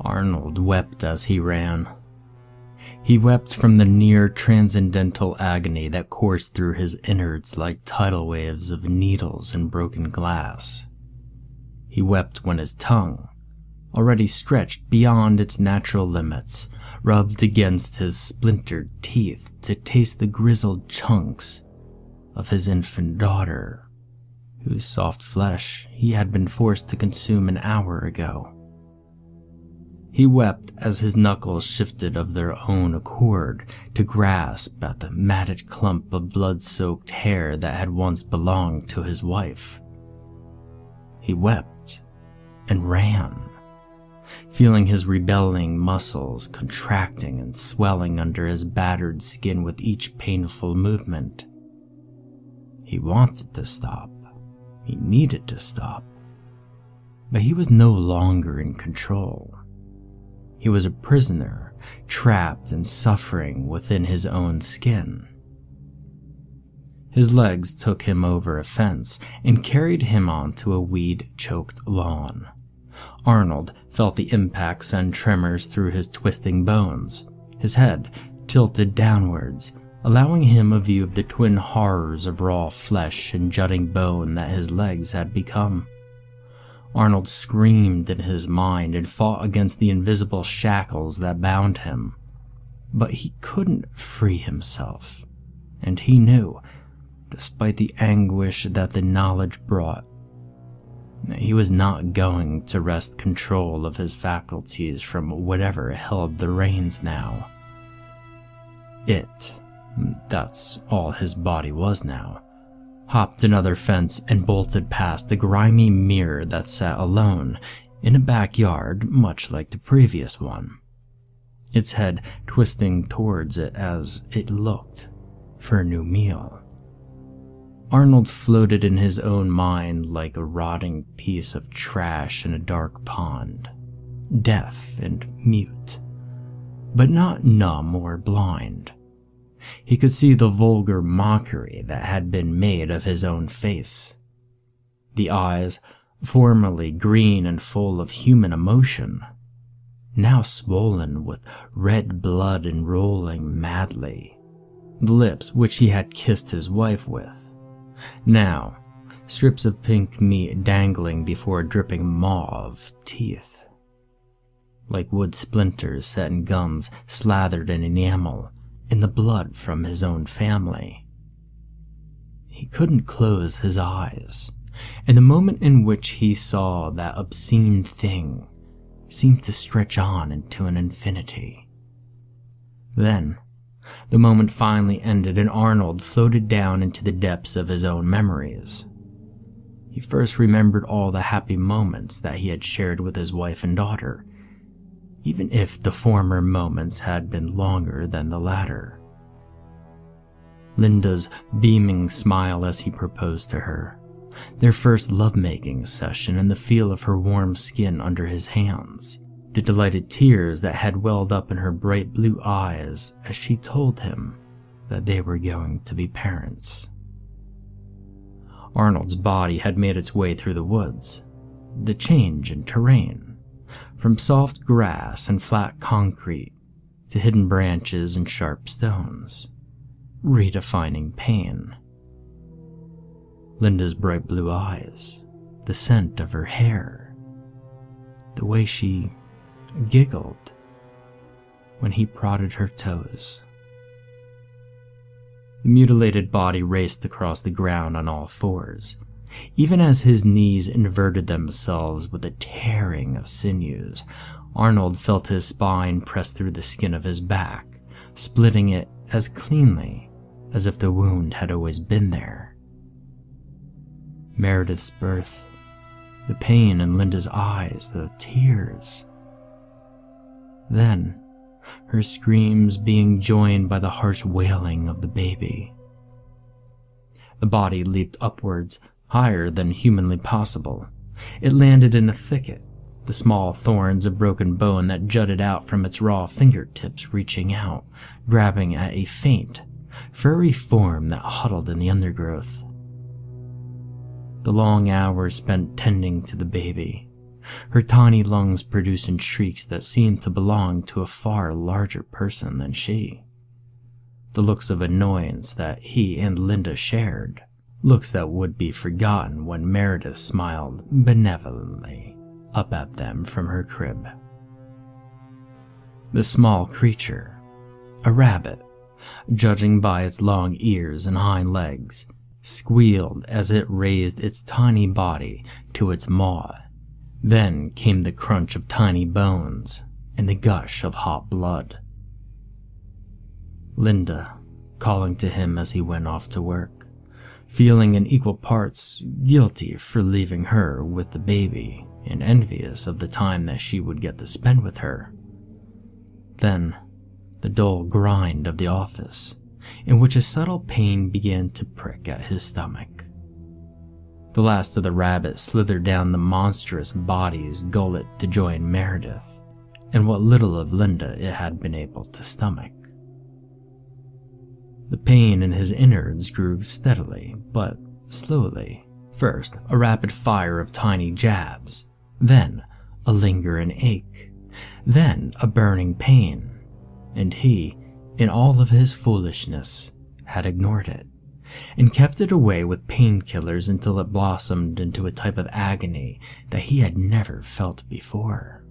Arnold wept as he ran. He wept from the near transcendental agony that coursed through his innards like tidal waves of needles and broken glass. He wept when his tongue, already stretched beyond its natural limits, rubbed against his splintered teeth to taste the grizzled chunks of his infant daughter, whose soft flesh he had been forced to consume an hour ago. He wept as his knuckles shifted of their own accord to grasp at the matted clump of blood soaked hair that had once belonged to his wife. He wept and ran, feeling his rebelling muscles contracting and swelling under his battered skin with each painful movement. He wanted to stop. He needed to stop. But he was no longer in control. He was a prisoner, trapped and suffering within his own skin. His legs took him over a fence and carried him onto a weed choked lawn. Arnold felt the impacts and tremors through his twisting bones. His head tilted downwards, allowing him a view of the twin horrors of raw flesh and jutting bone that his legs had become. Arnold screamed in his mind and fought against the invisible shackles that bound him. But he couldn't free himself, and he knew, despite the anguish that the knowledge brought, that he was not going to wrest control of his faculties from whatever held the reins now. It, that's all his body was now, hopped another fence, and bolted past the grimy mirror that sat alone in a backyard much like the previous one, its head twisting towards it as it looked for a new meal. Arnold floated in his own mind like a rotting piece of trash in a dark pond, deaf and mute, but not numb or blind. He could see the vulgar mockery that had been made of his own face. The eyes, formerly green and full of human emotion, now swollen with red blood and rolling madly. The lips which he had kissed his wife with, now strips of pink meat dangling before a dripping maw of teeth. Like wood splinters set in gums slathered in enamel in the blood from his own family. He couldn't close his eyes, and the moment in which he saw that obscene thing seemed to stretch on into an infinity. Then, the moment finally ended and Arnold floated down into the depths of his own memories. He first remembered all the happy moments that he had shared with his wife and daughter, even if the former moments had been longer than the latter. Linda's beaming smile as he proposed to her, their first lovemaking session and the feel of her warm skin under his hands, the delighted tears that had welled up in her bright blue eyes as she told him that they were going to be parents. Arnold's body had made its way through the woods. The change in terrain, from soft grass and flat concrete to hidden branches and sharp stones, redefining pain. Linda's bright blue eyes, the scent of her hair, the way she giggled when he prodded her toes. The mutilated body raced across the ground on all fours, even as his knees inverted themselves with a tearing of sinews, Arnold felt his spine press through the skin of his back, splitting it as cleanly as if the wound had always been there. Meredith's birth, the pain in Linda's eyes, the tears. Then, her screams being joined by the harsh wailing of the baby. The body leaped upwards, higher than humanly possible. It landed in a thicket, the small thorns of broken bone that jutted out from its raw fingertips reaching out, grabbing at a faint, furry form that huddled in the undergrowth. The long hours spent tending to the baby, her tiny lungs producing shrieks that seemed to belong to a far larger person than she. The looks of annoyance that he and Linda shared, looks that would be forgotten when Meredith smiled benevolently up at them from her crib. The small creature, a rabbit, judging by its long ears and hind legs, squealed as it raised its tiny body to its maw. Then came the crunch of tiny bones and the gush of hot blood. Linda, calling to him as he went off to work, feeling in equal parts guilty for leaving her with the baby and envious of the time that she would get to spend with her. Then, the dull grind of the office, in which a subtle pain began to prick at his stomach. The last of the rabbits slithered down the monstrous body's gullet to join Meredith, and what little of Linda it had been able to stomach. The pain in his innards grew steadily, but slowly. First, a rapid fire of tiny jabs, then a lingering ache, then a burning pain, and he, in all of his foolishness, had ignored it and kept it away with painkillers until it blossomed into a type of agony that he had never felt before.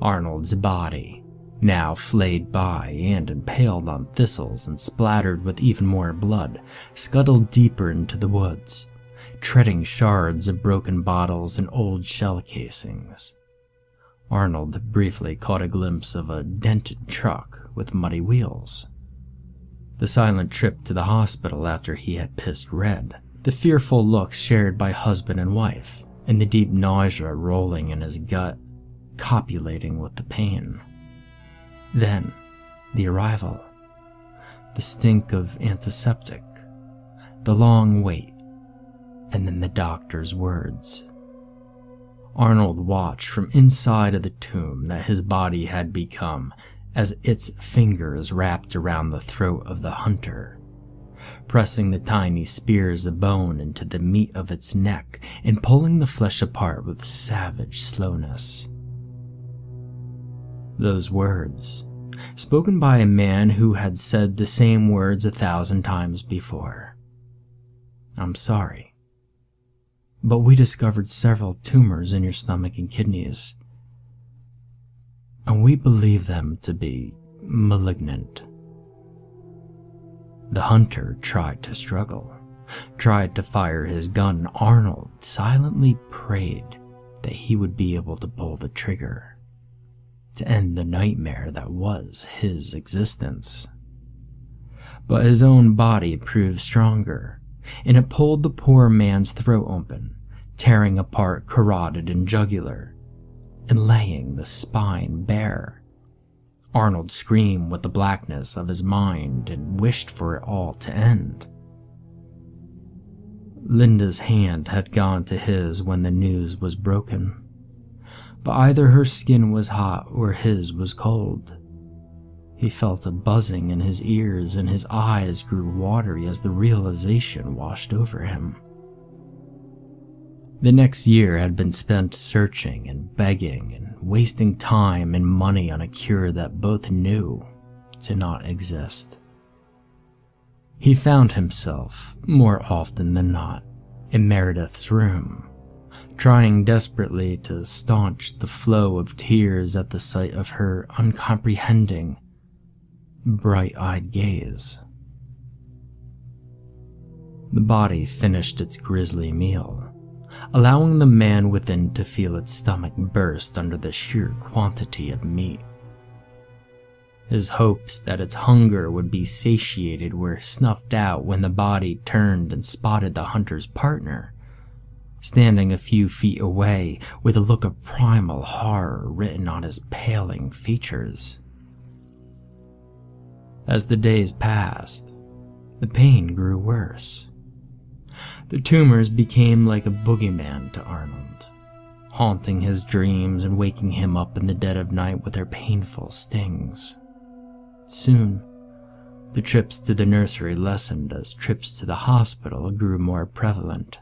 Arnold's body, now flayed by and impaled on thistles and splattered with even more blood, scuttled deeper into the woods, treading shards of broken bottles and old shell casings. Arnold briefly caught a glimpse of a dented truck with muddy wheels. The silent trip to the hospital after he had pissed red, the fearful looks shared by husband and wife, and the deep nausea rolling in his gut, copulating with the pain. Then, the arrival. The stink of antiseptic. The long wait. And then the doctor's words. Arnold watched from inside of the tomb that his body had become as its fingers wrapped around the throat of the hunter, pressing the tiny spears of bone into the meat of its neck and pulling the flesh apart with savage slowness. Those words, spoken by a man who had said the same words a thousand times before. I'm sorry. But we discovered several tumors in your stomach and kidneys, and we believe them to be malignant. The hunter tried to struggle, tried to fire his gun. Arnold silently prayed that he would be able to pull the trigger to end the nightmare that was his existence. But his own body proved stronger, and it pulled the poor man's throat open, tearing apart carotid and jugular, and laying the spine bare. Arnold screamed with the blackness of his mind and wished for it all to end. Linda's hand had gone to his when the news was broken but either her skin was hot or his was cold. He felt a buzzing in his ears and his eyes grew watery as the realization washed over him. The next year had been spent searching and begging and wasting time and money on a cure that both knew to not exist. He found himself, more often than not, in Meredith's room, trying desperately to staunch the flow of tears at the sight of her uncomprehending, bright eyed gaze. The body finished its grisly meal, allowing the man within to feel its stomach burst under the sheer quantity of meat. His hopes that its hunger would be satiated were snuffed out when the body turned and spotted the hunter's partner standing a few feet away with a look of primal horror written on his paling features. As the days passed, the pain grew worse. The tumors became like a boogeyman to Arnold, haunting his dreams and waking him up in the dead of night with their painful stings. Soon, the trips to the nursery lessened as trips to the hospital grew more prevalent.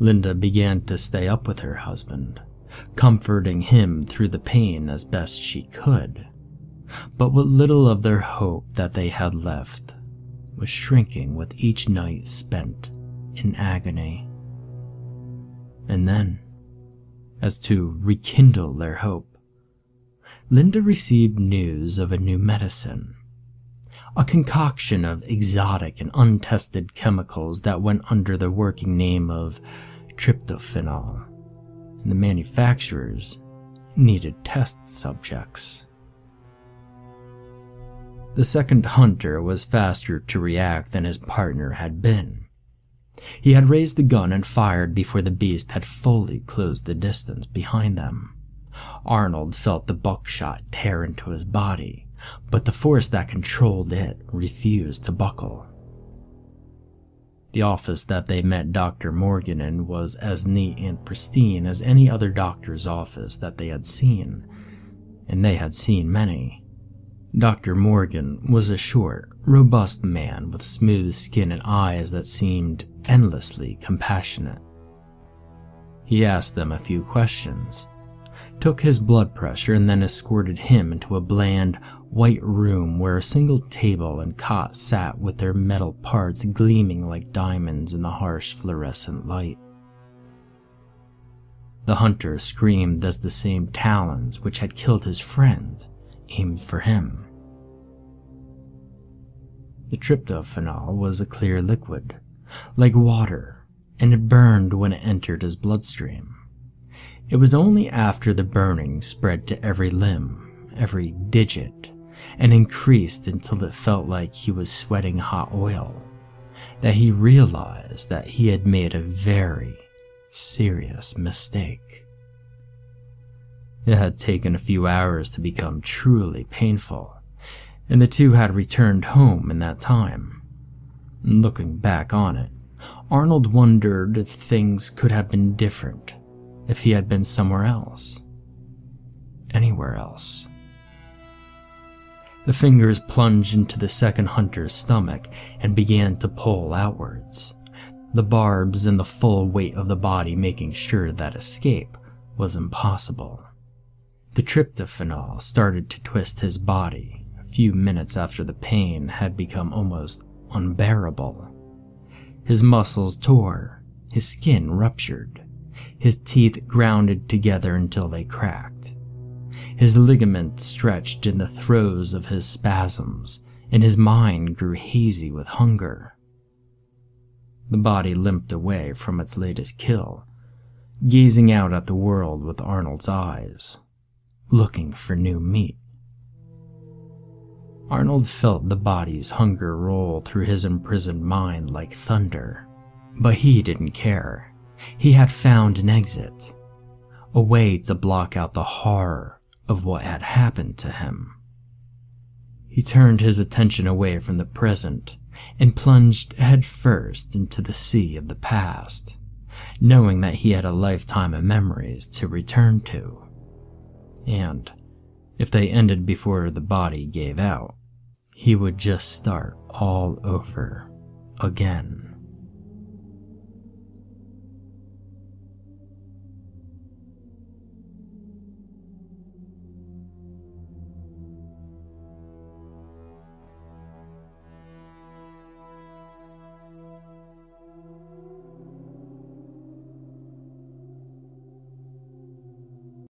Linda began to stay up with her husband, comforting him through the pain as best she could. But what little of their hope that they had left was shrinking with each night spent in agony. And then, as to rekindle their hope, Linda received news of a new medicine. A concoction of exotic and untested chemicals that went under the working name of tryptophanol, and the manufacturers needed test subjects. The second hunter was faster to react than his partner had been. He had raised the gun and fired before the beast had fully closed the distance behind them. Arnold felt the buckshot tear into his body, but the force that controlled it refused to buckle. The office that they met Dr. Morgan in was as neat and pristine as any other doctor's office that they had seen, and they had seen many. Dr. Morgan was a short, robust man with smooth skin and eyes that seemed endlessly compassionate. He asked them a few questions, took his blood pressure, and then escorted him into a bland, white room where a single table and cot sat with their metal parts gleaming like diamonds in the harsh fluorescent light. The hunter screamed as the same talons which had killed his friend aimed for him. The tryptophanol was a clear liquid, like water, and it burned when it entered his bloodstream. It was only after the burning spread to every limb, every digit, and increased until it felt like he was sweating hot oil that he realized that he had made a very serious mistake. It had taken a few hours to become truly painful, and the two had returned home in that time. Looking back on it, Arnold wondered if things could have been different if he had been somewhere else. Anywhere else. The fingers plunged into the second hunter's stomach and began to pull outwards, the barbs and the full weight of the body making sure that escape was impossible. The tryptophanol started to twist his body a few minutes after the pain had become almost unbearable. His muscles tore, his skin ruptured, his teeth grounded together until they cracked. His ligaments stretched in the throes of his spasms, and his mind grew hazy with hunger. The body limped away from its latest kill, gazing out at the world with Arnold's eyes looking for new meat. Arnold felt the body's hunger roll through his imprisoned mind like thunder. But he didn't care. He had found an exit, a way to block out the horror of what had happened to him. He turned his attention away from the present and plunged headfirst into the sea of the past, knowing that he had a lifetime of memories to return to and if they ended before the body gave out, he would just start all over again.